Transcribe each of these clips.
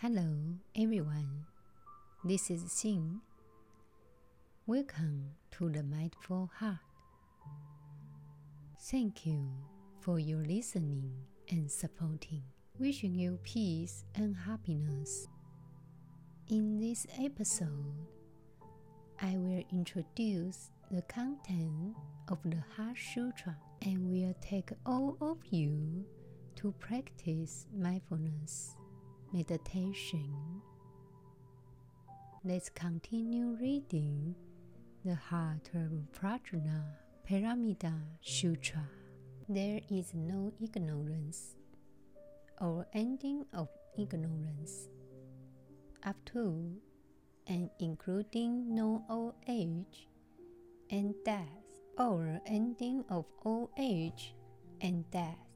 Hello, everyone. This is Xin. Welcome to the Mindful Heart. Thank you for your listening and supporting. Wishing you peace and happiness. In this episode, I will introduce the content of the Heart Sutra and will take all of you to practice mindfulness meditation. Let's continue reading the Heart of Prajna Paramita Sutra. There is no ignorance or ending of ignorance up to and including no old age and death or ending of old age and death.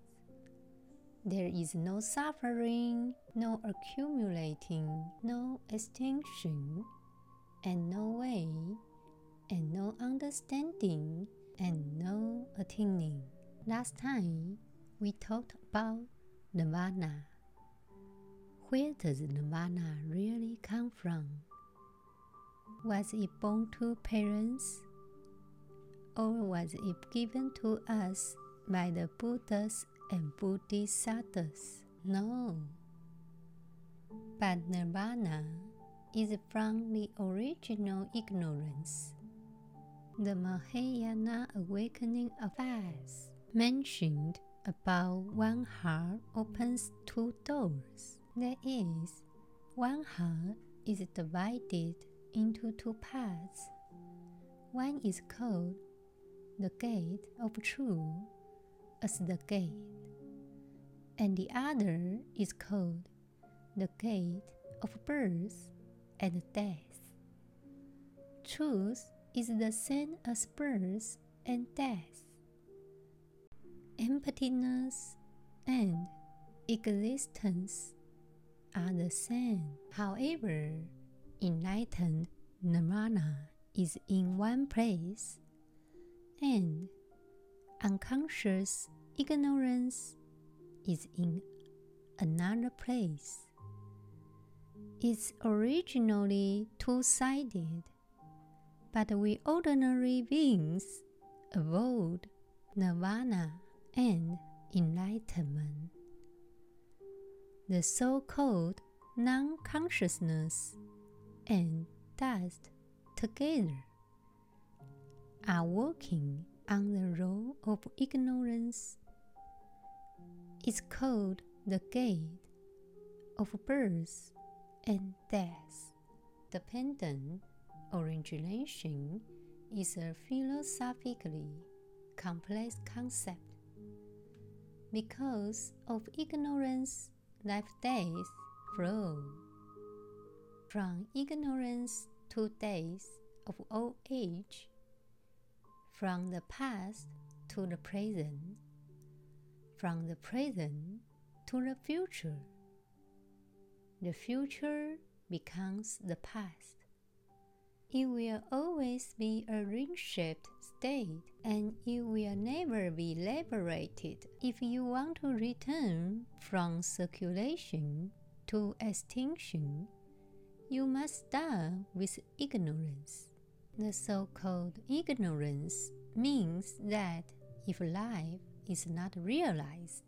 There is no suffering, no accumulating, no extinction, and no way, and no understanding, and no attaining. Last time we talked about nirvana. Where does nirvana really come from? Was it born to parents? Or was it given to us by the Buddhas and bodhisattvas. No. But nirvana is from the original ignorance. The Mahayana awakening of us mentioned about one heart opens two doors. That is, one heart is divided into two parts. One is called the gate of truth as the gate and the other is called the gate of birth and death. Truth is the same as birth and death. Emptiness and existence are the same. However, enlightened nirvana is in one place, and unconscious ignorance is in another place. It's originally two sided, but we ordinary beings avoid nirvana and enlightenment. The so called non consciousness and dust together are working on the role of ignorance is called the gate of birth and death. The Dependent origination is a philosophically complex concept. Because of ignorance, life death flow. From ignorance to death of old age, from the past to the present from the present to the future. The future becomes the past. It will always be a ring shaped state and it will never be liberated. If you want to return from circulation to extinction, you must start with ignorance. The so called ignorance means that if life is not realized.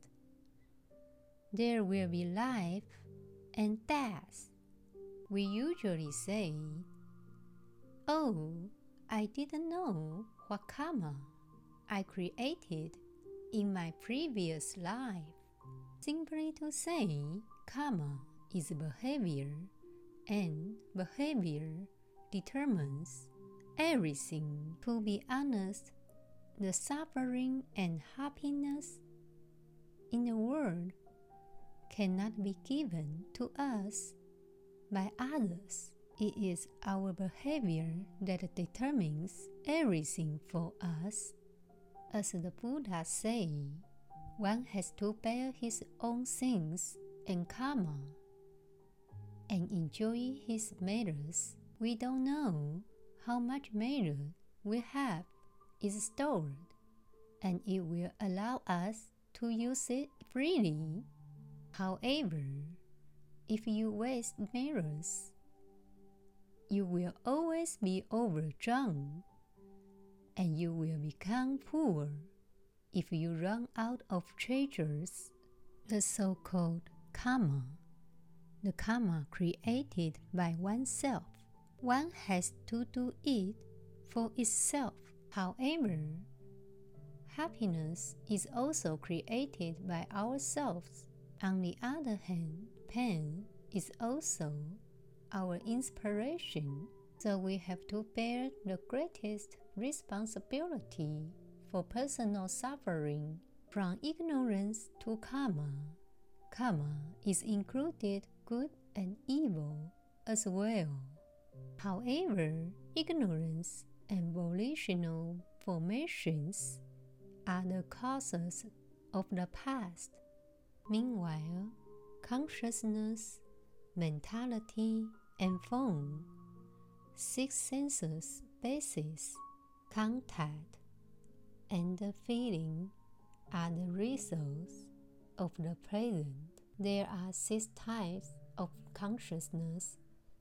There will be life and death. We usually say, Oh, I didn't know what karma I created in my previous life. Simply to say, karma is behavior, and behavior determines everything. To be honest, the suffering and happiness in the world cannot be given to us by others. It is our behavior that determines everything for us. As the Buddha say, one has to bear his own sins and karma and enjoy his merits. We don't know how much merit we have is stored and it will allow us to use it freely. However, if you waste merits, you will always be overdrawn, and you will become poor if you run out of treasures, the so called karma. The karma created by oneself. One has to do it for itself. However, happiness is also created by ourselves. On the other hand, pain is also our inspiration, so we have to bear the greatest responsibility for personal suffering from ignorance to karma. Karma is included good and evil as well. However, ignorance and volitional formations are the causes of the past. Meanwhile, consciousness, mentality, and form, six senses basis, contact, and feeling are the results of the present. There are six types of consciousness,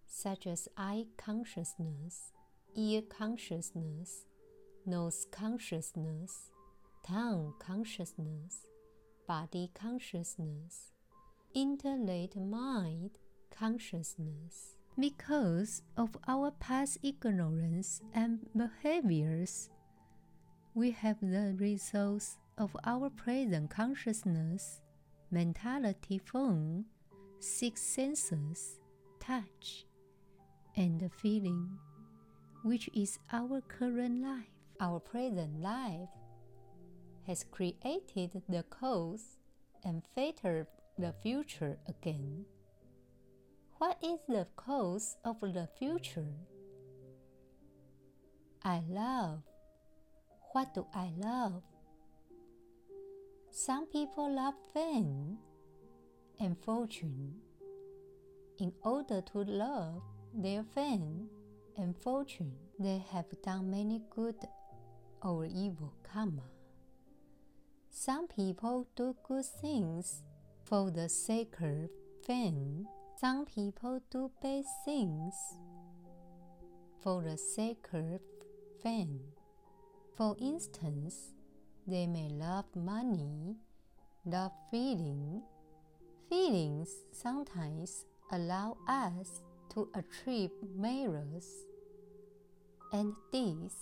such as eye consciousness, ear consciousness, nose consciousness, tongue consciousness, body consciousness, intellect mind consciousness. Because of our past ignorance and behaviors, we have the results of our present consciousness, mentality form, six senses, touch, and feeling, which is our current life. Our present life has created the cause and fated the future again. What is the cause of the future? I love. What do I love? Some people love fame and fortune. In order to love their fame and fortune, they have done many good or evil karma. Some people do good things for the sake of fame. Some people do bad things for the sake of fame. For instance, they may love money, love feeling. Feelings sometimes allow us to achieve merits and deeds.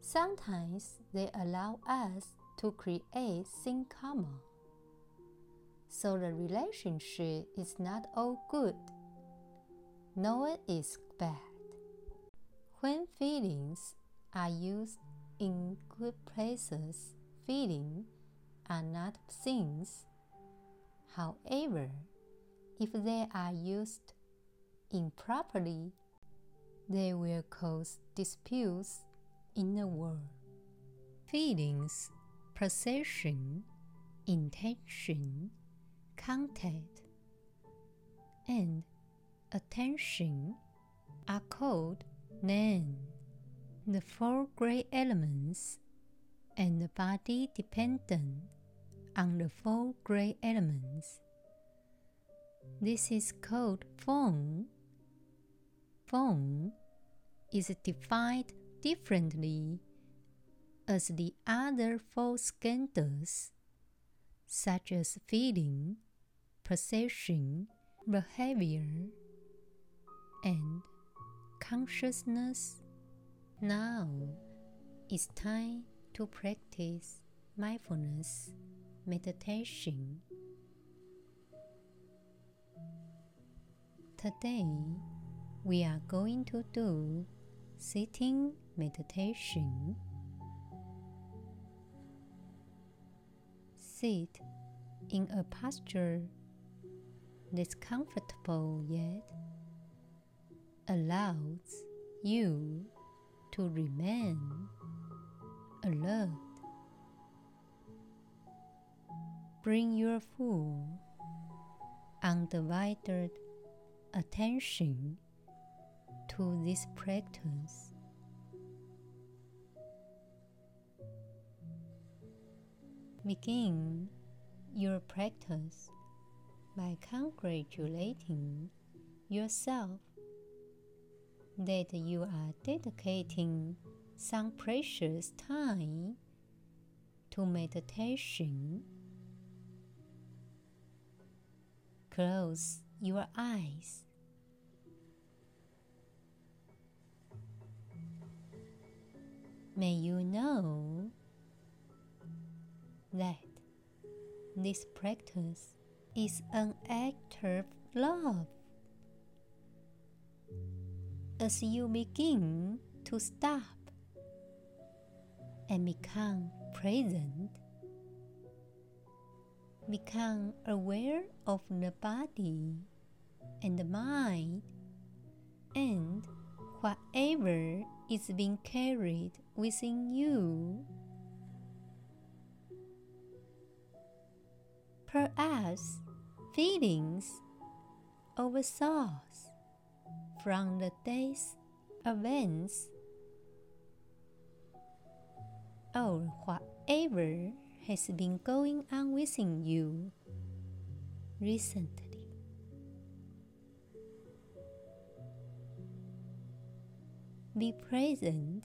Sometimes they allow us to create sin karma. So the relationship is not all good. No one is bad. When feelings are used in good places, feelings are not things. However, if they are used improperly, they will cause disputes in the world. Feelings perception, intention, contact, and attention are called name. The four great elements and the body dependent on the four great elements. This is called form. Form is defined differently as the other four skandhas, such as feeling, perception, behavior, and consciousness. Now it's time to practice mindfulness meditation. Today, we are going to do sitting meditation. sit in a posture that's comfortable yet allows you to remain alert. Bring your full, undivided attention to this practice. Begin your practice by congratulating yourself that you are dedicating some precious time to meditation. Close your eyes. May you know that this practice is an act of love. As you begin to stop and become present, become aware of the body and the mind and whatever is being carried within you. Perhaps feelings or thoughts from the day's events or whatever has been going on within you recently. Be present.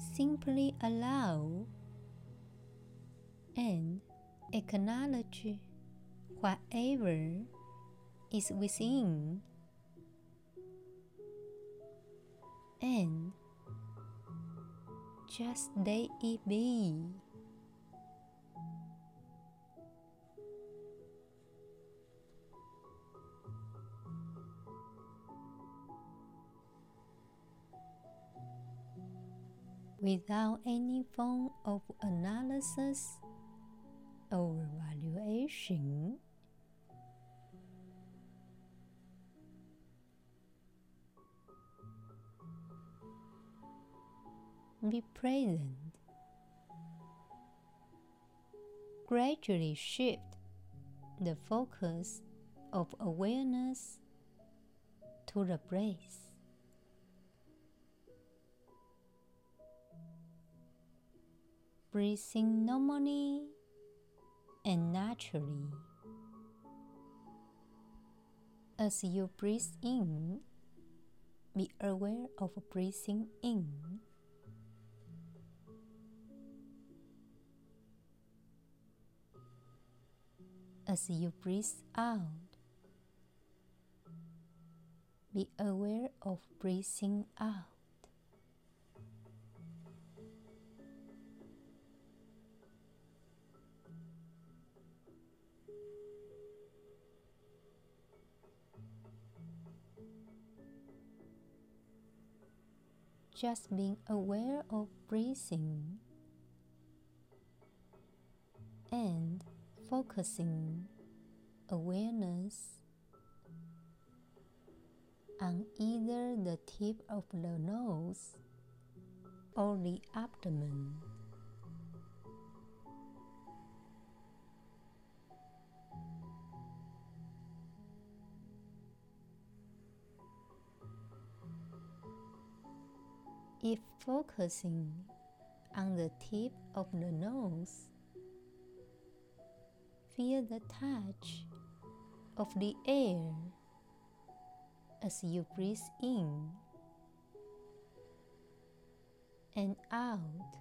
Simply allow and acknowledge whatever is within and just let it be. Without any form of analysis or evaluation. Be present. Gradually shift the focus of awareness to the breath. Breathing normally and naturally. As you breathe in, be aware of breathing in. As you breathe out, be aware of breathing out. Just being aware of breathing and focusing awareness on either the tip of the nose or the abdomen. If focusing on the tip of the nose, feel the touch of the air as you breathe in and out.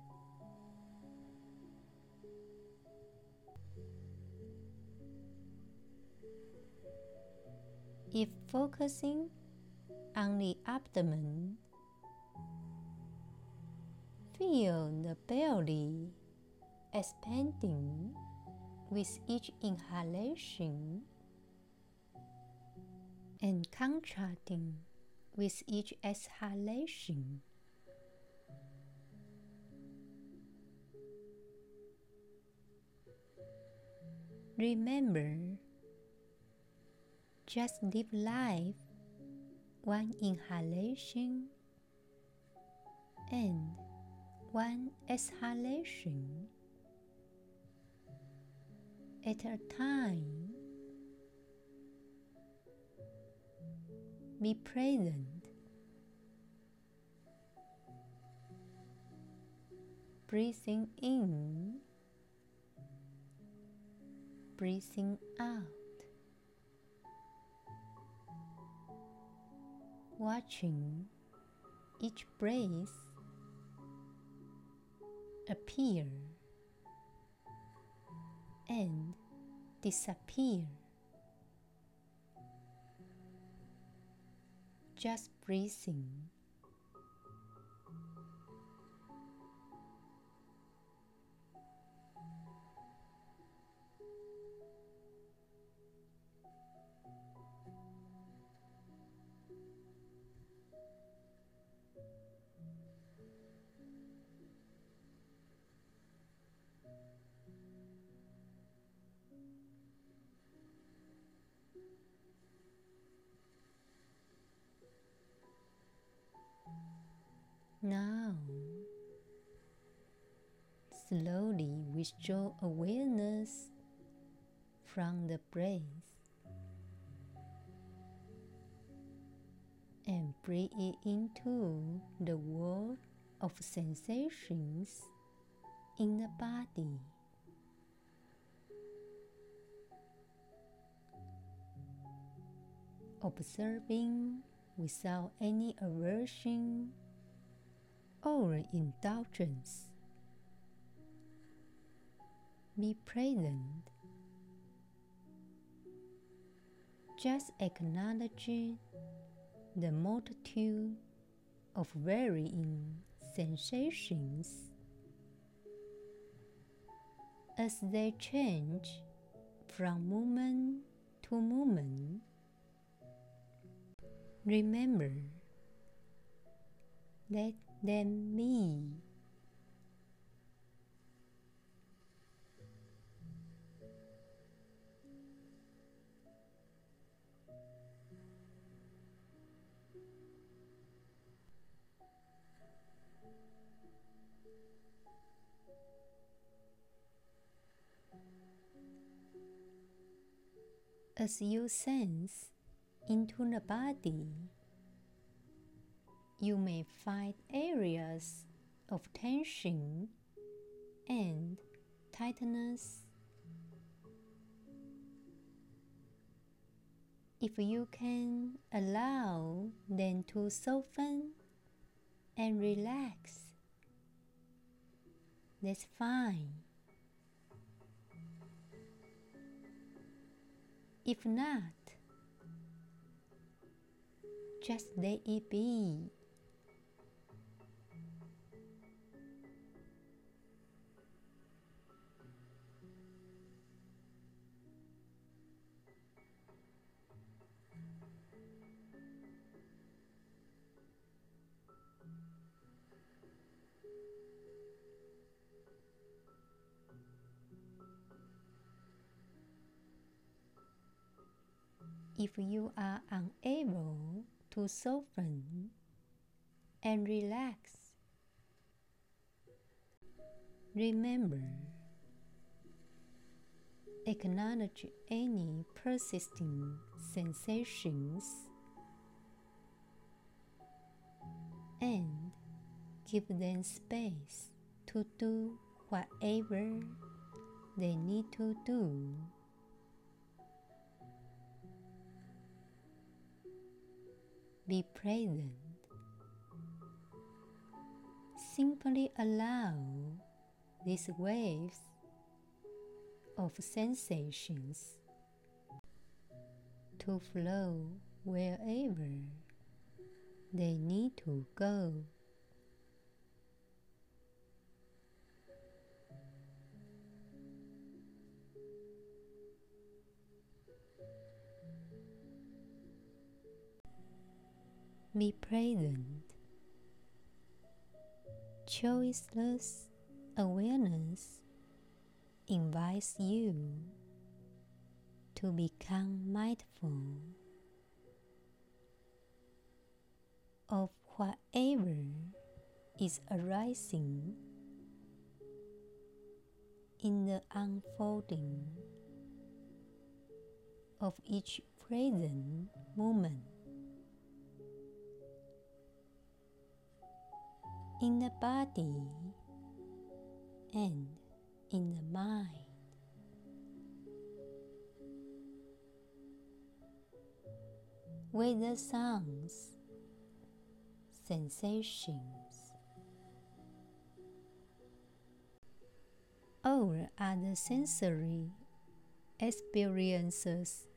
If focusing on the abdomen, Feel the belly expanding with each inhalation and contracting with each exhalation. Remember, just live life one inhalation and one exhalation at a time. Be present. Breathing in, breathing out. watching each breath appear and disappear. Just breathing. Now, slowly withdraw awareness from the breath and bring it into the world of sensations in the body. Observing without any aversion or indulgence. Be present. Just acknowledge the multitude of varying sensations as they change from moment to moment. Remember that than me. As you sense into the body, you may find areas of tension and tightness. If you can allow them to soften and relax, that's fine. If not, just let it be. If you are unable to soften and relax. Remember, acknowledge any persisting sensations and give them space to do whatever they need to do. Be present. Simply allow these waves of sensations to flow wherever they need to go. Be present. Choiceless awareness invites you to become mindful of whatever is arising in the unfolding of each present moment. In the body and in the mind. With the sounds sensations. All other sensory experiences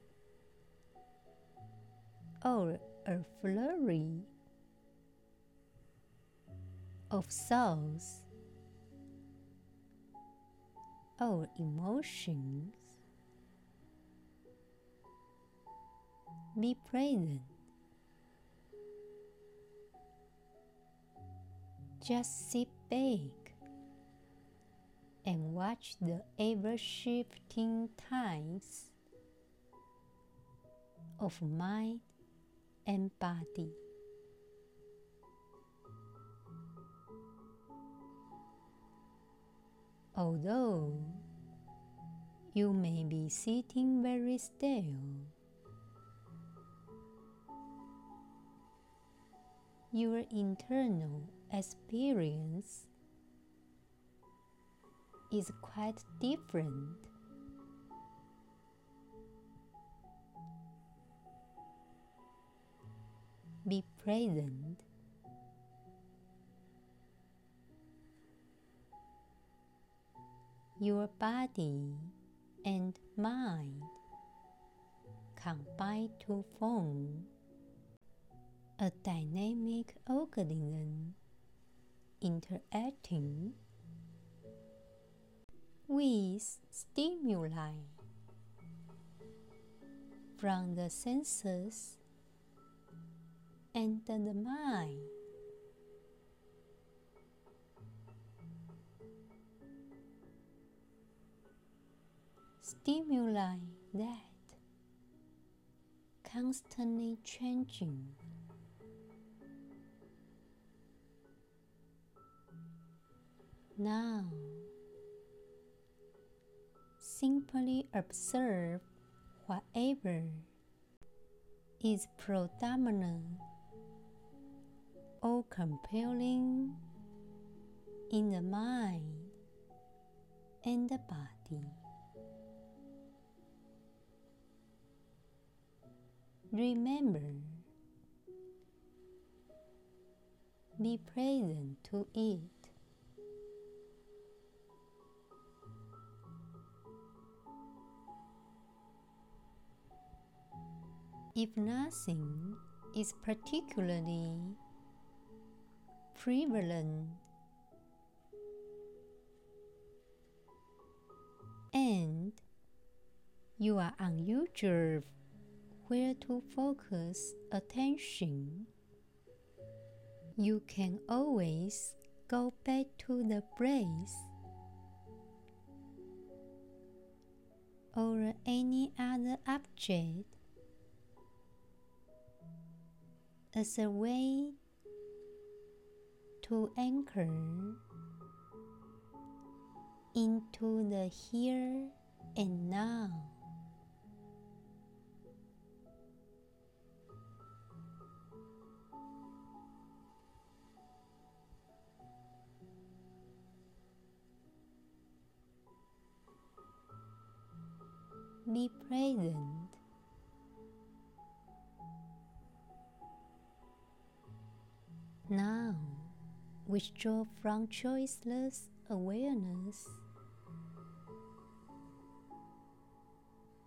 or a flurry of souls or oh, emotions be present. Just sit back and watch the ever shifting tides of mind and body. Although you may be sitting very still, your internal experience is quite different. Be present. Your body and mind combine to form a dynamic organism interacting with stimuli from the senses and the mind. Stimuli that constantly changing. Now, simply observe whatever is predominant or compelling in the mind and the body. Remember, be present to it. If nothing is particularly prevalent and you are unusual where to focus attention, you can always go back to the breath or any other object as a way to anchor into the here and now. Be present Now, withdraw from choiceless awareness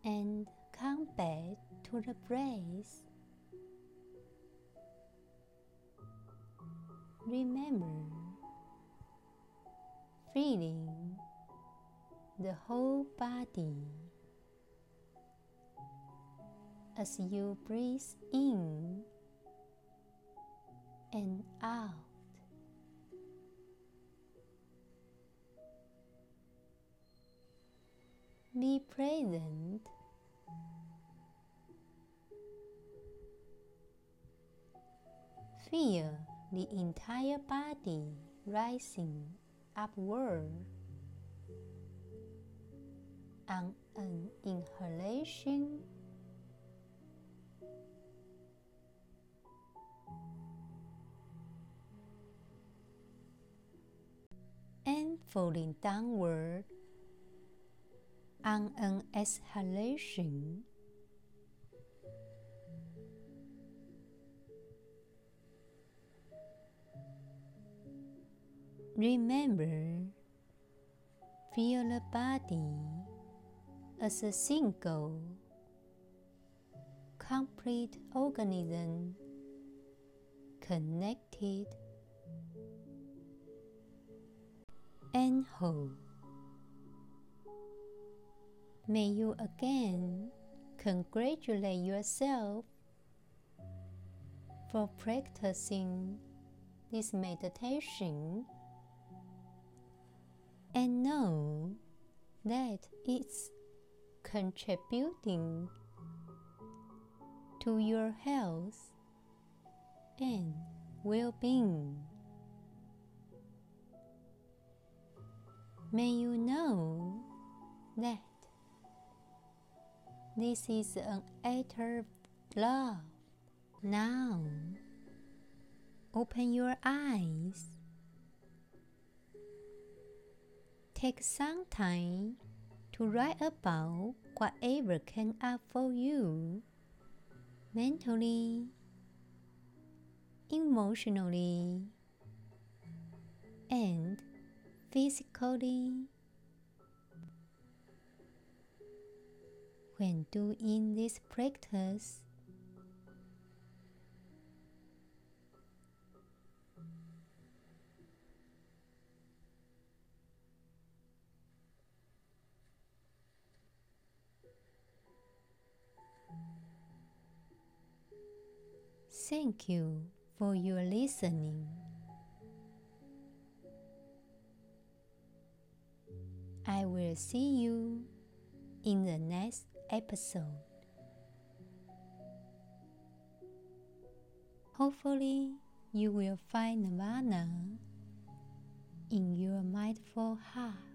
and come back to the breath. Remember feeling the whole body as you breathe in and out. Be present. Feel the entire body rising upward on an inhalation and falling downward on an exhalation. Remember, feel the body as a single, complete organism connected and whole. May you again congratulate yourself for practicing this meditation and know that it's contributing to your health and well being. May you know that this is an of love. Now, open your eyes. Take some time to write about whatever came up for you mentally, emotionally, and physically. When doing this practice, Thank you for your listening. I will see you in the next episode. Hopefully, you will find Nirvana in your mindful heart.